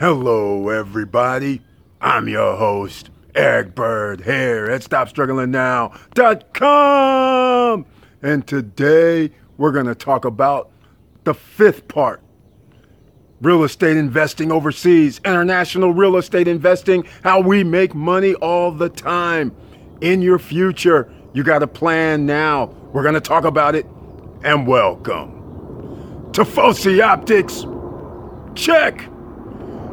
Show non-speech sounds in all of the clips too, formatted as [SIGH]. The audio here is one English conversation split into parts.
Hello, everybody. I'm your host, Eric Bird, here at StopStrugglingNow.com. And today we're going to talk about the fifth part real estate investing overseas, international real estate investing, how we make money all the time. In your future, you got a plan now. We're going to talk about it. And welcome to Foci Optics. Check.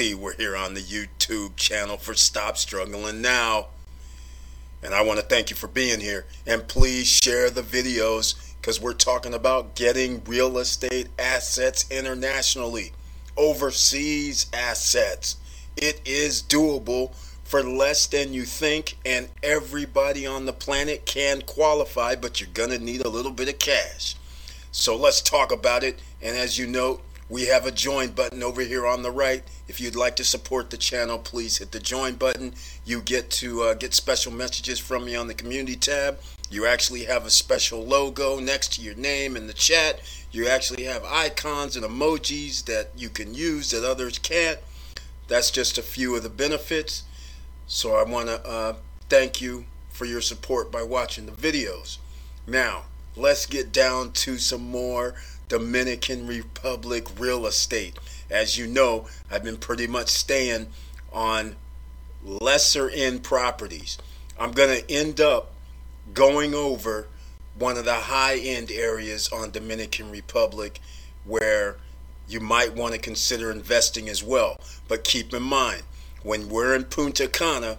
See, we're here on the YouTube channel for Stop Struggling Now. And I want to thank you for being here. And please share the videos because we're talking about getting real estate assets internationally, overseas assets. It is doable for less than you think, and everybody on the planet can qualify, but you're going to need a little bit of cash. So let's talk about it. And as you know, we have a join button over here on the right. If you'd like to support the channel, please hit the join button. You get to uh, get special messages from me on the community tab. You actually have a special logo next to your name in the chat. You actually have icons and emojis that you can use that others can't. That's just a few of the benefits. So I want to uh, thank you for your support by watching the videos. Now, let's get down to some more Dominican Republic real estate. As you know, I've been pretty much staying on lesser end properties. I'm going to end up going over one of the high end areas on Dominican Republic where you might want to consider investing as well. But keep in mind, when we're in Punta Cana,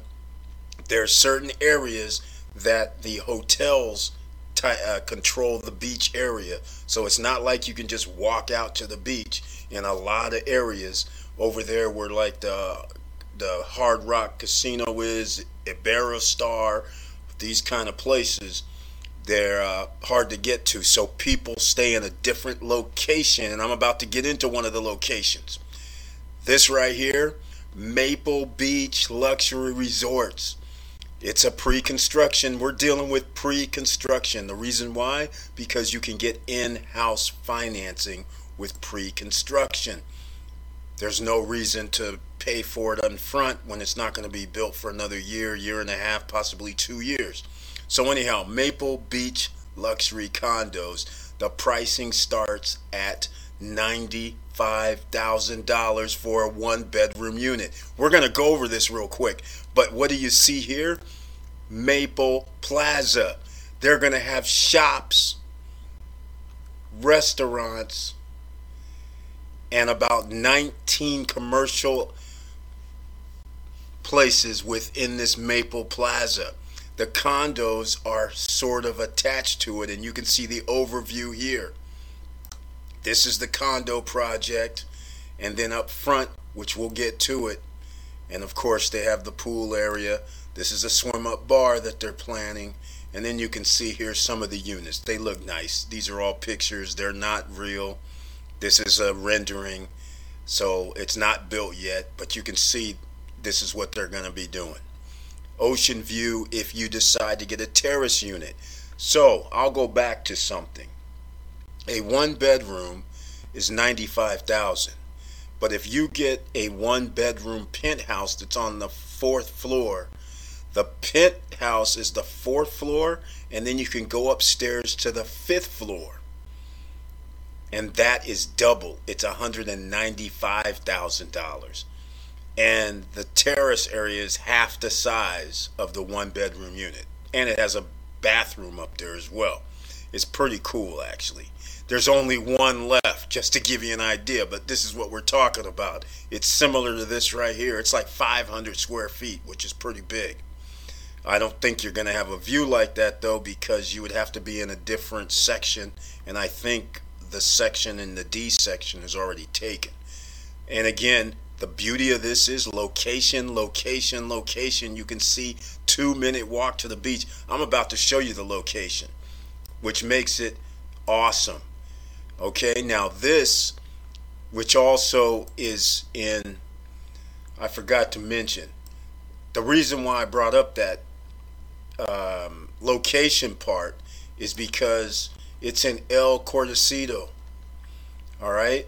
there are certain areas that the hotels uh, control the beach area. So it's not like you can just walk out to the beach. In a lot of areas over there, where like the the Hard Rock Casino is, Iberostar, these kind of places, they're uh, hard to get to. So people stay in a different location, and I'm about to get into one of the locations. This right here, Maple Beach Luxury Resorts. It's a pre construction. We're dealing with pre construction. The reason why? Because you can get in house financing with pre construction. There's no reason to pay for it up front when it's not going to be built for another year, year and a half, possibly two years. So, anyhow, Maple Beach Luxury Condos, the pricing starts at $95,000 for a one bedroom unit. We're going to go over this real quick. But what do you see here? Maple Plaza. They're going to have shops, restaurants, and about 19 commercial places within this Maple Plaza. The condos are sort of attached to it, and you can see the overview here. This is the condo project, and then up front, which we'll get to it, and of course, they have the pool area. This is a swim up bar that they're planning. And then you can see here some of the units. They look nice. These are all pictures, they're not real. This is a rendering, so it's not built yet, but you can see this is what they're going to be doing. Ocean view if you decide to get a terrace unit. So I'll go back to something. A one bedroom is 95,000. But if you get a one bedroom penthouse that's on the fourth floor, the penthouse is the fourth floor, and then you can go upstairs to the fifth floor. And that is double. It's $195,000. And the terrace area is half the size of the one bedroom unit. And it has a bathroom up there as well. It's pretty cool, actually. There's only one left, just to give you an idea, but this is what we're talking about. It's similar to this right here. It's like 500 square feet, which is pretty big. I don't think you're going to have a view like that, though, because you would have to be in a different section, and I think the section in the D section is already taken. And again, the beauty of this is location, location, location. You can see two minute walk to the beach. I'm about to show you the location, which makes it awesome. Okay, now this, which also is in, I forgot to mention, the reason why I brought up that um, location part is because it's in El Cortecito. All right.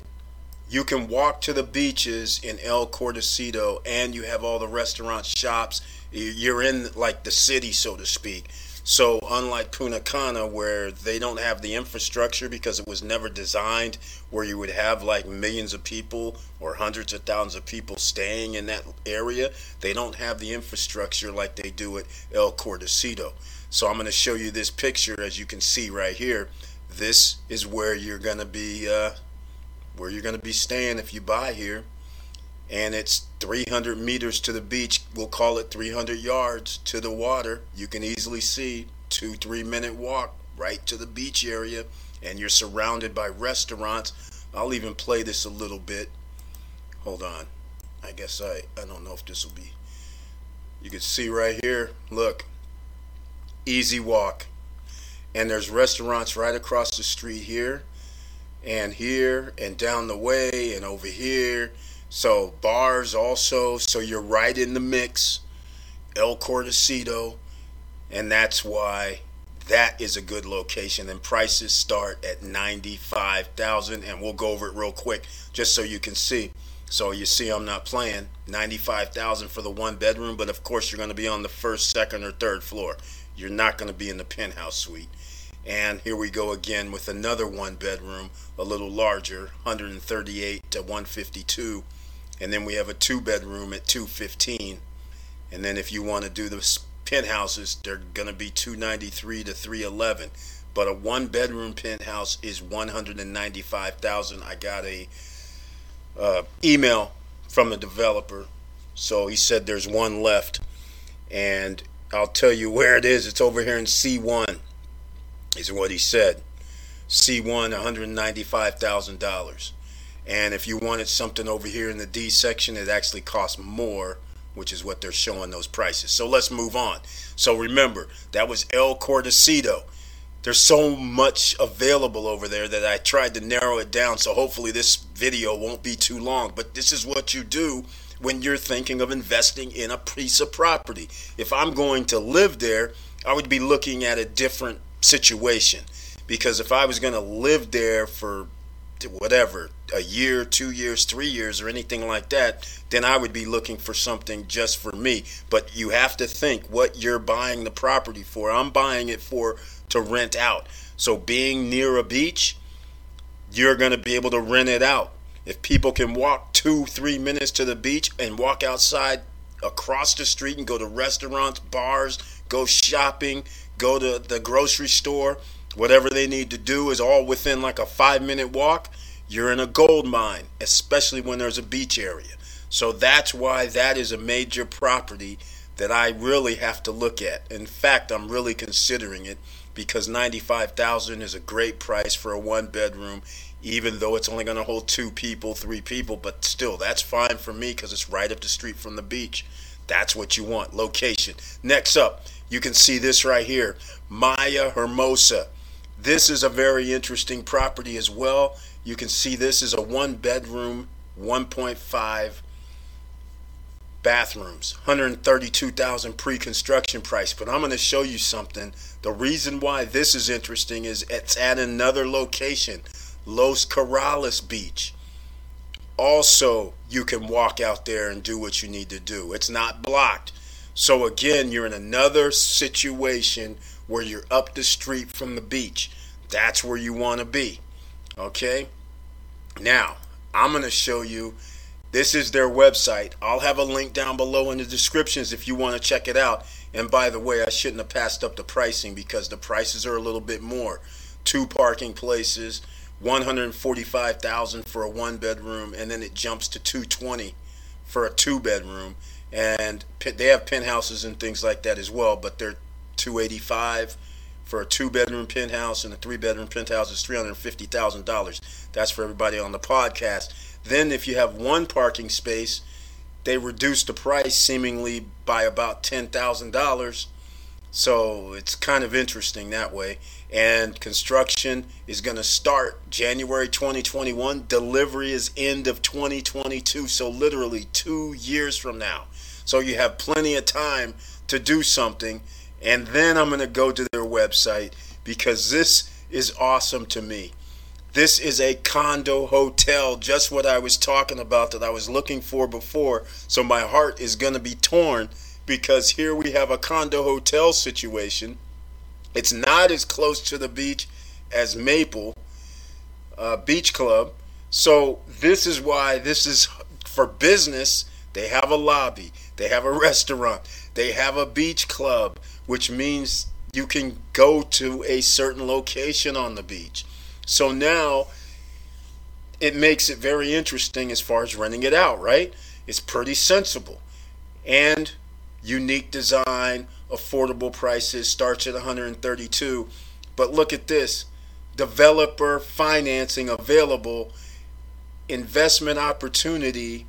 You can walk to the beaches in El Cortecito and you have all the restaurants, shops. You're in like the city, so to speak. So, unlike Punta Cana, where they don't have the infrastructure because it was never designed where you would have like millions of people or hundreds of thousands of people staying in that area, they don't have the infrastructure like they do at El Cortecito. So, I'm going to show you this picture as you can see right here. This is where you're going to be, uh, where you're going to be staying if you buy here and it's 300 meters to the beach. We'll call it 300 yards to the water. You can easily see two, three minute walk right to the beach area, and you're surrounded by restaurants. I'll even play this a little bit. Hold on. I guess I, I don't know if this will be. You can see right here, look, easy walk. And there's restaurants right across the street here, and here, and down the way, and over here so bars also, so you're right in the mix. El Cortecito, and that's why that is a good location. And prices start at ninety-five thousand, and we'll go over it real quick just so you can see. So you see, I'm not playing ninety-five thousand for the one bedroom, but of course you're going to be on the first, second, or third floor. You're not going to be in the penthouse suite. And here we go again with another one bedroom, a little larger, 138 to 152 and then we have a two bedroom at 215 and then if you want to do the penthouses they're going to be 293 to 311 but a one bedroom penthouse is 195,000 I got a uh, email from the developer. So he said there's one left. And I'll tell you where it is. It's over here in C1 is what he said. C1 $195,000 and if you wanted something over here in the D section, it actually costs more, which is what they're showing those prices. So let's move on. So remember, that was El Cortecito. There's so much available over there that I tried to narrow it down. So hopefully this video won't be too long. But this is what you do when you're thinking of investing in a piece of property. If I'm going to live there, I would be looking at a different situation. Because if I was going to live there for whatever a year, two years, three years, or anything like that, then I would be looking for something just for me. But you have to think what you're buying the property for. I'm buying it for to rent out. So being near a beach, you're going to be able to rent it out. If people can walk two, three minutes to the beach and walk outside across the street and go to restaurants, bars, go shopping, go to the grocery store, whatever they need to do is all within like a five minute walk, you're in a gold mine, especially when there's a beach area. So that's why that is a major property that I really have to look at. In fact, I'm really considering it because 95,000 is a great price for a one bedroom even though it's only going to hold two people, three people, but still that's fine for me cuz it's right up the street from the beach. That's what you want. Location. Next up, you can see this right here. Maya Hermosa. This is a very interesting property as well. You can see this is a one bedroom, 1.5 bathrooms, 132,000 pre-construction price. But I'm going to show you something. The reason why this is interesting is it's at another location, Los Corales Beach. Also, you can walk out there and do what you need to do. It's not blocked. So again, you're in another situation where you're up the street from the beach. That's where you want to be. Okay? Now, I'm going to show you this is their website. I'll have a link down below in the descriptions if you want to check it out. And by the way, I shouldn't have passed up the pricing because the prices are a little bit more. Two parking places, 145,000 for a one bedroom and then it jumps to 220 for a two bedroom and they have penthouses and things like that as well, but they're 285 for a two bedroom penthouse and a three bedroom penthouse is $350,000. That's for everybody on the podcast. Then, if you have one parking space, they reduce the price seemingly by about $10,000. So it's kind of interesting that way. And construction is going to start January 2021. Delivery is end of 2022. So literally two years from now. So you have plenty of time to do something. And then I'm going to go to their website because this is awesome to me. This is a condo hotel, just what I was talking about that I was looking for before. So my heart is going to be torn because here we have a condo hotel situation. It's not as close to the beach as Maple uh, Beach Club. So this is why this is for business. They have a lobby, they have a [LAUGHS] restaurant, they have a beach club, which means you can go to a certain location on the beach. So now it makes it very interesting as far as renting it out, right? It's pretty sensible and unique design, affordable prices, starts at 132. But look at this developer financing available, investment opportunity.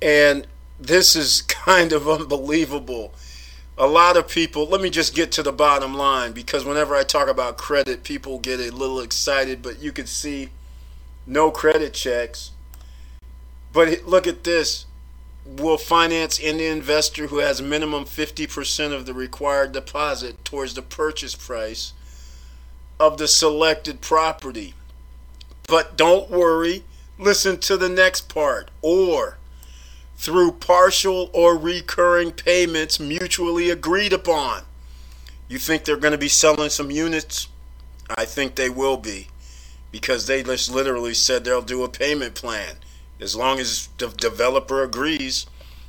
And this is [LAUGHS] kind of unbelievable a lot of people, let me just get to the bottom line because whenever I talk about credit, people get a little excited, but you can see no credit checks. But look at this. Will finance any investor who has minimum 50% of the required deposit towards the purchase price of the selected property. But don't worry, listen to the next part. Or through partial or recurring payments mutually agreed upon. You think they're going to be selling some units? I think they will be because they just literally said they'll do a payment plan as long as the developer agrees.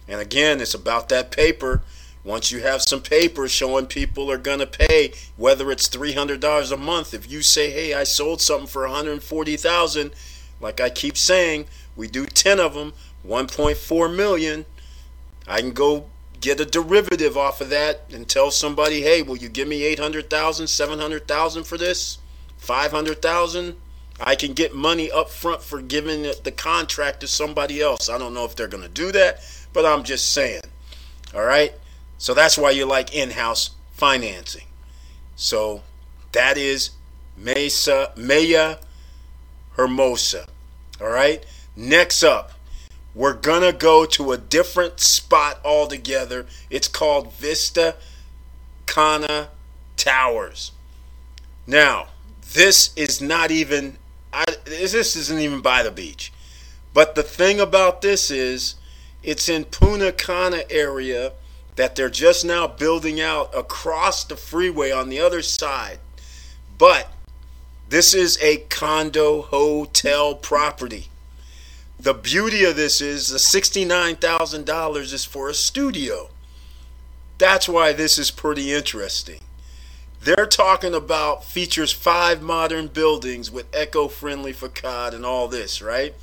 And again, it's about that paper. Once you have some paper showing people are going to pay, whether it's $300 a month, if you say, hey, I sold something for 140000 like I keep saying, we do 10 of them, 1.4 million. I can go get a derivative off of that and tell somebody, hey, will you give me 800,000, 700,000 for this? 500,000? I can get money up front for giving the contract to somebody else. I don't know if they're going to do that, but I'm just saying. All right? So that's why you like in-house financing. So that is Mesa Maya Hermosa. All right? Next up, we're going to go to a different spot altogether. It's called Vista Cana Towers. Now, this is not even I, this isn't even by the beach. But the thing about this is it's in Punta Cana area that they're just now building out across the freeway on the other side. But this is a condo hotel property. The beauty of this is the $69,000 is for a studio. That's why this is pretty interesting. They're talking about features five modern buildings with eco-friendly facade and all this, right?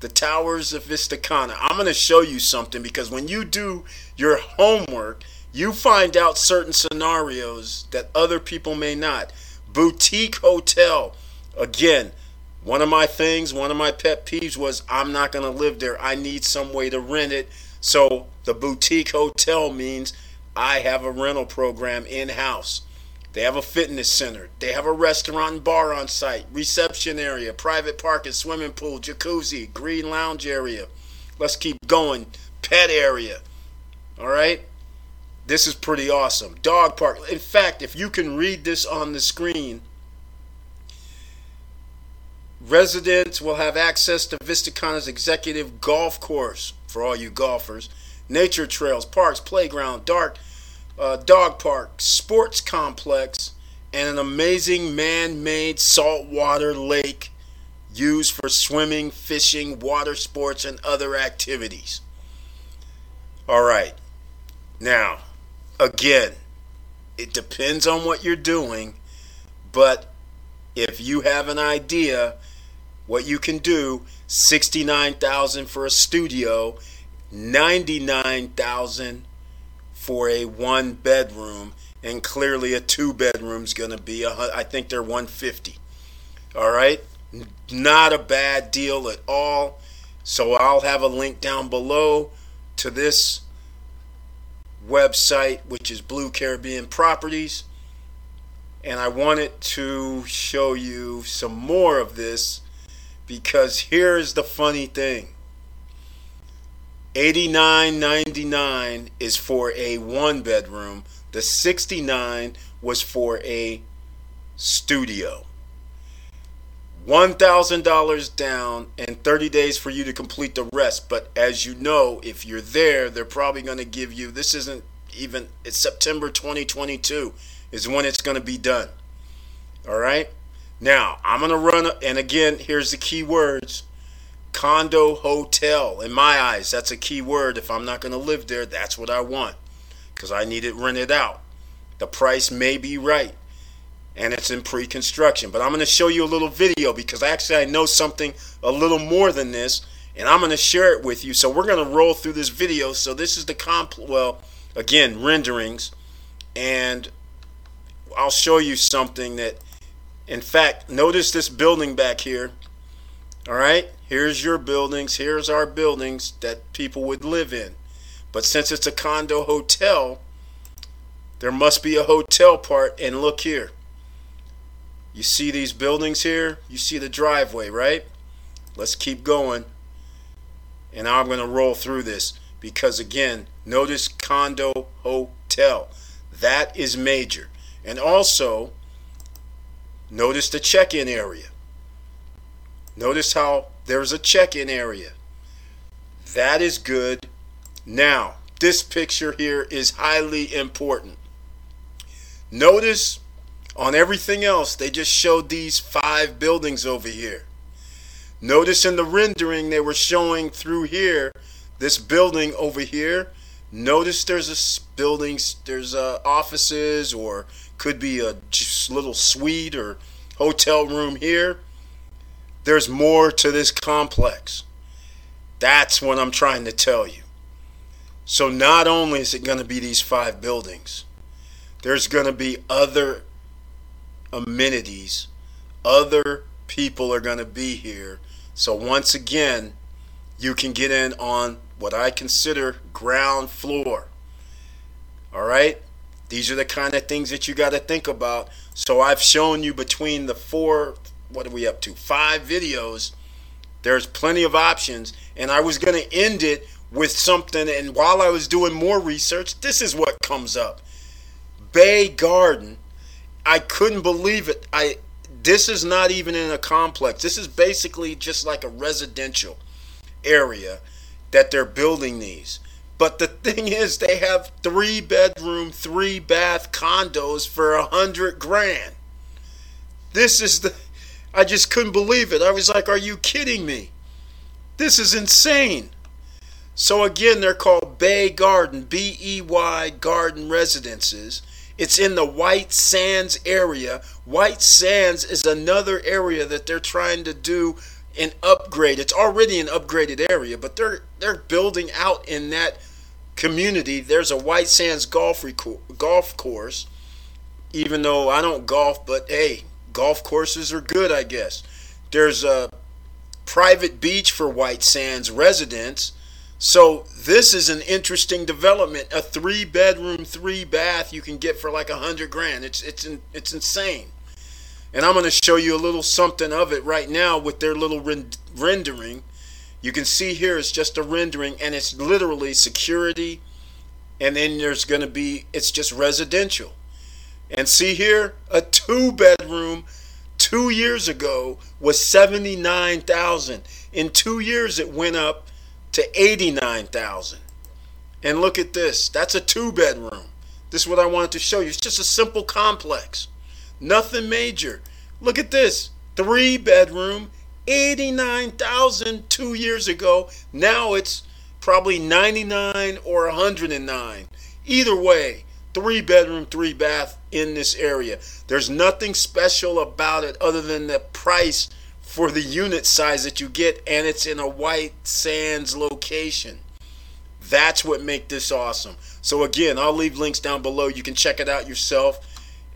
The towers of Vista Cana. I'm going to show you something because when you do your homework, you find out certain scenarios that other people may not. Boutique hotel. Again, one of my things, one of my pet peeves was I'm not going to live there. I need some way to rent it. So the boutique hotel means I have a rental program in house. They have a fitness center. They have a restaurant and bar on site, reception area, private parking, swimming pool, jacuzzi, green lounge area. Let's keep going. Pet area. All right? This is pretty awesome. Dog park. In fact, if you can read this on the screen, Residents will have access to Vista Cana's executive golf course for all you golfers, nature trails, parks, playground, dark, uh, dog park, sports complex, and an amazing man-made saltwater lake used for swimming, fishing, water sports, and other activities. All right. Now, again, it depends on what you're doing, but if you have an idea what you can do 69,000 for a studio 99,000 for a one bedroom and clearly a two bedroom's going to be a, I think they're 150. All right? Not a bad deal at all. So I'll have a link down below to this website which is Blue Caribbean Properties and I wanted to show you some more of this because here's the funny thing 89.99 is for a one bedroom the 69 was for a studio $1,000 down and 30 days for you to complete the rest. But as you know, if you're there, they're probably going to give you this isn't even it's September 2022 is when it's going to be done. All right? Now, I'm going to run and again, here's the key words. Condo hotel. In my eyes, that's a key word. If I'm not going to live there, that's what I want cuz I need it rented out. The price may be right and it's in pre-construction. But I'm going to show you a little video because actually I know something a little more than this, and I'm going to share it with you. So we're going to roll through this video. So this is the comp, well, again, renderings, and I'll show you something that, in fact, notice this building back here. All right, here's your buildings. Here's our buildings that people would live in. But since it's a condo hotel, there must be a hotel part. And look here. You see these buildings here? You see the driveway, right? Let's keep going. And I'm going to roll through this because, again, notice condo hotel. That is major. And also, notice the check in area. Notice how there's a check in area. That is good. Now, this picture here is highly important. Notice on everything else, they just showed these five buildings over here. Notice in the rendering they were showing through here, this building over here. Notice there's a building, there's uh, offices or could be a little suite or hotel room here. There's more to this complex. That's what I'm trying to tell you. So not only is it going to be these five buildings, there's going to be other amenities. Other people are going to be here. So once again, you can get in on what I consider ground floor. All right? These are the kind of things that you got to think about. So I've shown you between the four, what are we up to? Five videos. There's plenty of options. And I was going to end it with something. And while I was doing more research, this is what comes up Bay Garden I couldn't believe it. I this is not even in a complex. This is basically just like a residential area that they're building these. But the thing is, they have three bedroom, three bath condos for a hundred grand. This is the. I just couldn't believe it. I was like, are you kidding me? This is insane. So again, they're called Bay Garden, B E Y Garden Residences it's in the White Sands area. White Sands is another area that they're trying to do an upgrade. It's already an upgraded area, but they're they're building out in that community. There's a White Sands golf golf course. Even though I don't golf, but hey, golf courses are good, I guess. There's a private beach for White Sands residents so this is an interesting development. A three bedroom, three bath you can get for like a hundred grand. It's it's it's insane. And I'm going to show you a little something of it right now with their little rendering. You can see here it's just a rendering and it's literally security and then there's going to be it's just residential. And see here a two bedroom 2 years ago was 79,000. In 2 years it went up to 89,000. And look at this. That's a two bedroom. This is what I wanted to show you. It's just a simple complex. Nothing major. Look at this. Three bedroom, 89,000 two years ago. Now it's probably 99 or 109. Either way, three bedroom, three bath in this area. There's nothing special about it other than the price for the unit size that you get, and it's in a white sands location. That's what make this awesome. So again, I'll leave links down below. You can check it out yourself.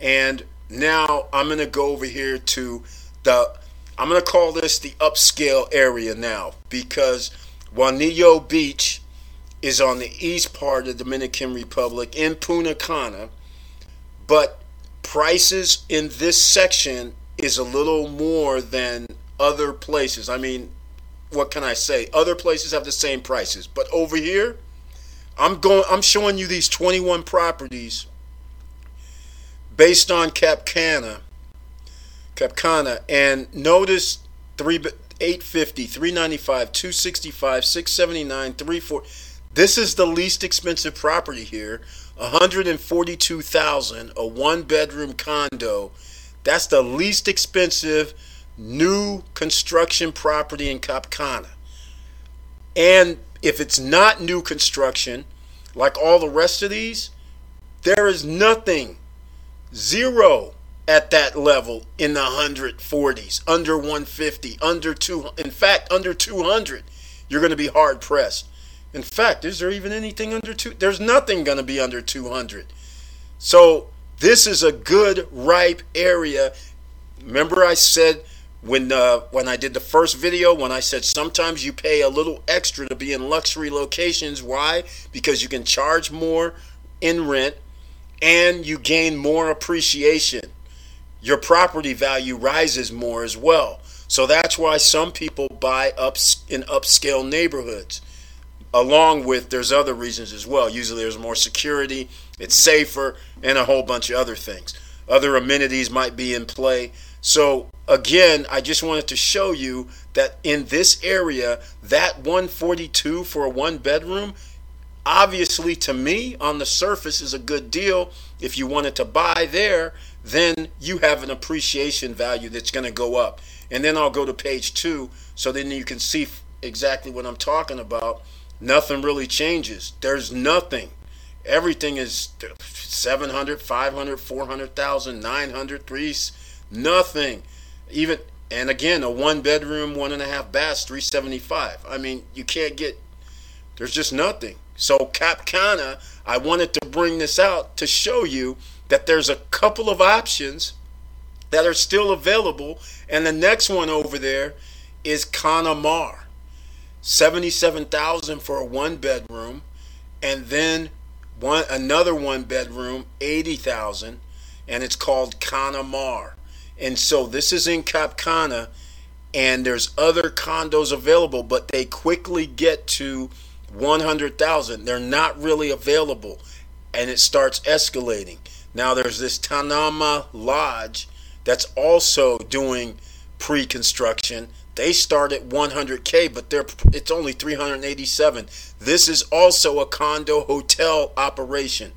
And now I'm going to go over here to the I'm going to call this the upscale area now because Juanillo Beach is on the east part of the Dominican Republic in Punta Cana, but prices in this section is a little more than other places. I mean, what can I say? Other places have the same prices, but over here, I'm going I'm showing you these 21 properties based on Cap Cana. Cap Cana and notice 3 850, 395, 265, 679, 34 This is the least expensive property here. 142,000 a one bedroom condo. That's the least expensive new construction property in Cap Cana. And if it's not new construction, like all the rest of these, there is nothing, zero at that level in the 140s, under 150, under 2, in fact, under 200. You're going to be hard pressed. In fact, is there even anything under 2? There's nothing going to be under 200. So, this is a good ripe area. Remember I said when uh, when I did the first video when I said sometimes you pay a little extra to be in luxury locations why because you can charge more in rent and you gain more appreciation your property value rises more as well. So that's why some people buy up in upscale neighborhoods along with there's other reasons as well. Usually there's more security it's safer and a whole bunch of other things. Other amenities might be in play. So again, I just wanted to show you that in this area, that 142 for a one bedroom, obviously to me on the surface is a good deal. If you wanted to buy there, then you have an appreciation value that's going to go up. And then I'll go to page two so then you can see exactly what I'm talking about. Nothing really changes. There's nothing. Everything is 700, 500, 400,000, 900, 3 Nothing. Even and again, a one bedroom, one and a half baths, three seventy five. I mean, you can't get. There's just nothing. So Cap Cana, I wanted to bring this out to show you that there's a couple of options that are still available, and the next one over there is seventy-seven thousand for a one bedroom, and then one another one bedroom, eighty thousand, and it's called Connemara. And so this is in Cap Cana, and there's other condos available, but they quickly get to 100,000. They're not really available, and it starts escalating. Now there's this Tanama Lodge that's also doing pre-construction. They start at 100k, but they're it's only 387. This is also a condo hotel operation.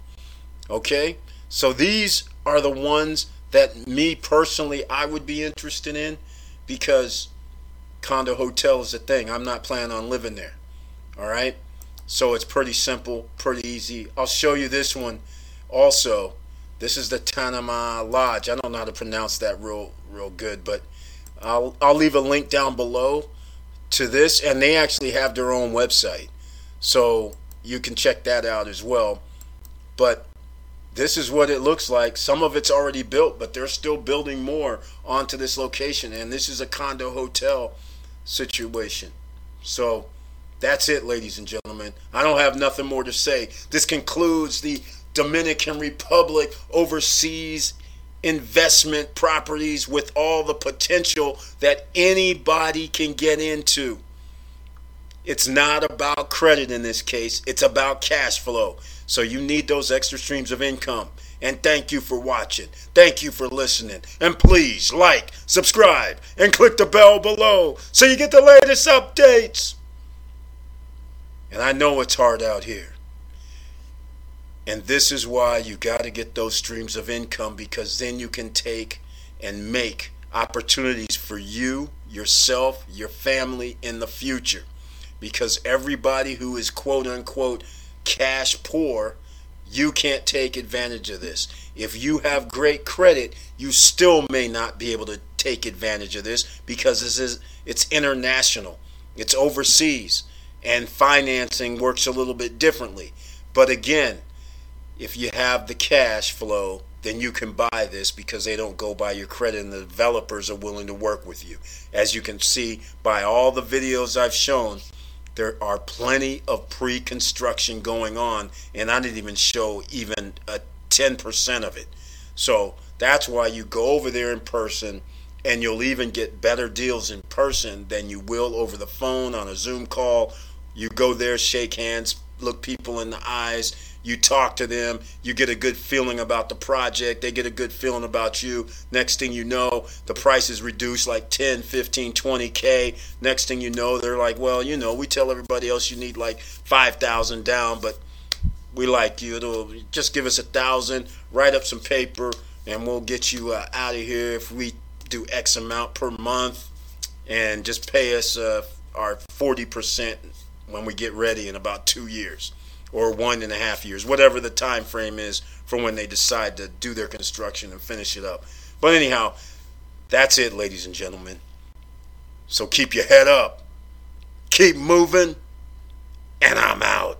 Okay? So these are the ones that me personally I would be interested in because condo hotel is a thing. I'm not planning on living there. All right? So it's pretty simple, pretty easy. I'll show you this one also. This is the Tanama Lodge. I don't know how to pronounce that real real good, but I'll I'll leave a link down below to this and they actually have their own website. So you can check that out as well. But this is what it looks like. Some of it's already built, but they're still building more onto this location. And this is a condo hotel situation. So that's it, ladies and gentlemen. I don't have nothing more to say. This concludes the Dominican Republic overseas investment properties with all the potential that anybody can get into. It's not about credit in this case, it's about cash flow. So you need those extra streams of income. And thank you for watching. Thank you for listening. And please like, subscribe, and click the bell below so you get the latest updates. And I know it's hard out here. And this is why you got to get those streams of income because then you can take and make opportunities for you, yourself, your family in the future. Because everybody who is quote unquote cash poor, you can't take advantage of this. If you have great credit, you still may not be able to take advantage of this because this is it's international. It's overseas. and financing works a little bit differently. But again, if you have the cash flow, then you can buy this because they don't go by your credit and the developers are willing to work with you. As you can see by all the videos I've shown, there are plenty of pre-construction going on and I didn't even show even a 10% of it. So that's why you go over there in person and you'll even get better deals in person than you will over the phone on a Zoom call. You go there, shake hands, look people in the eyes, you talk to them, you get a good feeling about the project, they get a good feeling about you. Next thing you know, the price is reduced like 10, 15, 20k. Next thing you know, they're like, "Well, you know, we tell everybody else you need like 5,000 down, but we like you. It'll just give us a thousand, write up some paper, and we'll get you uh, out of here if we do X amount per month, and just pay us uh, our 40% when we get ready in about two years or one and a half years, whatever the time frame is for when they decide to do their construction and finish it up. But anyhow, that's it, ladies and gentlemen. So keep your head up, keep moving, and I'm out.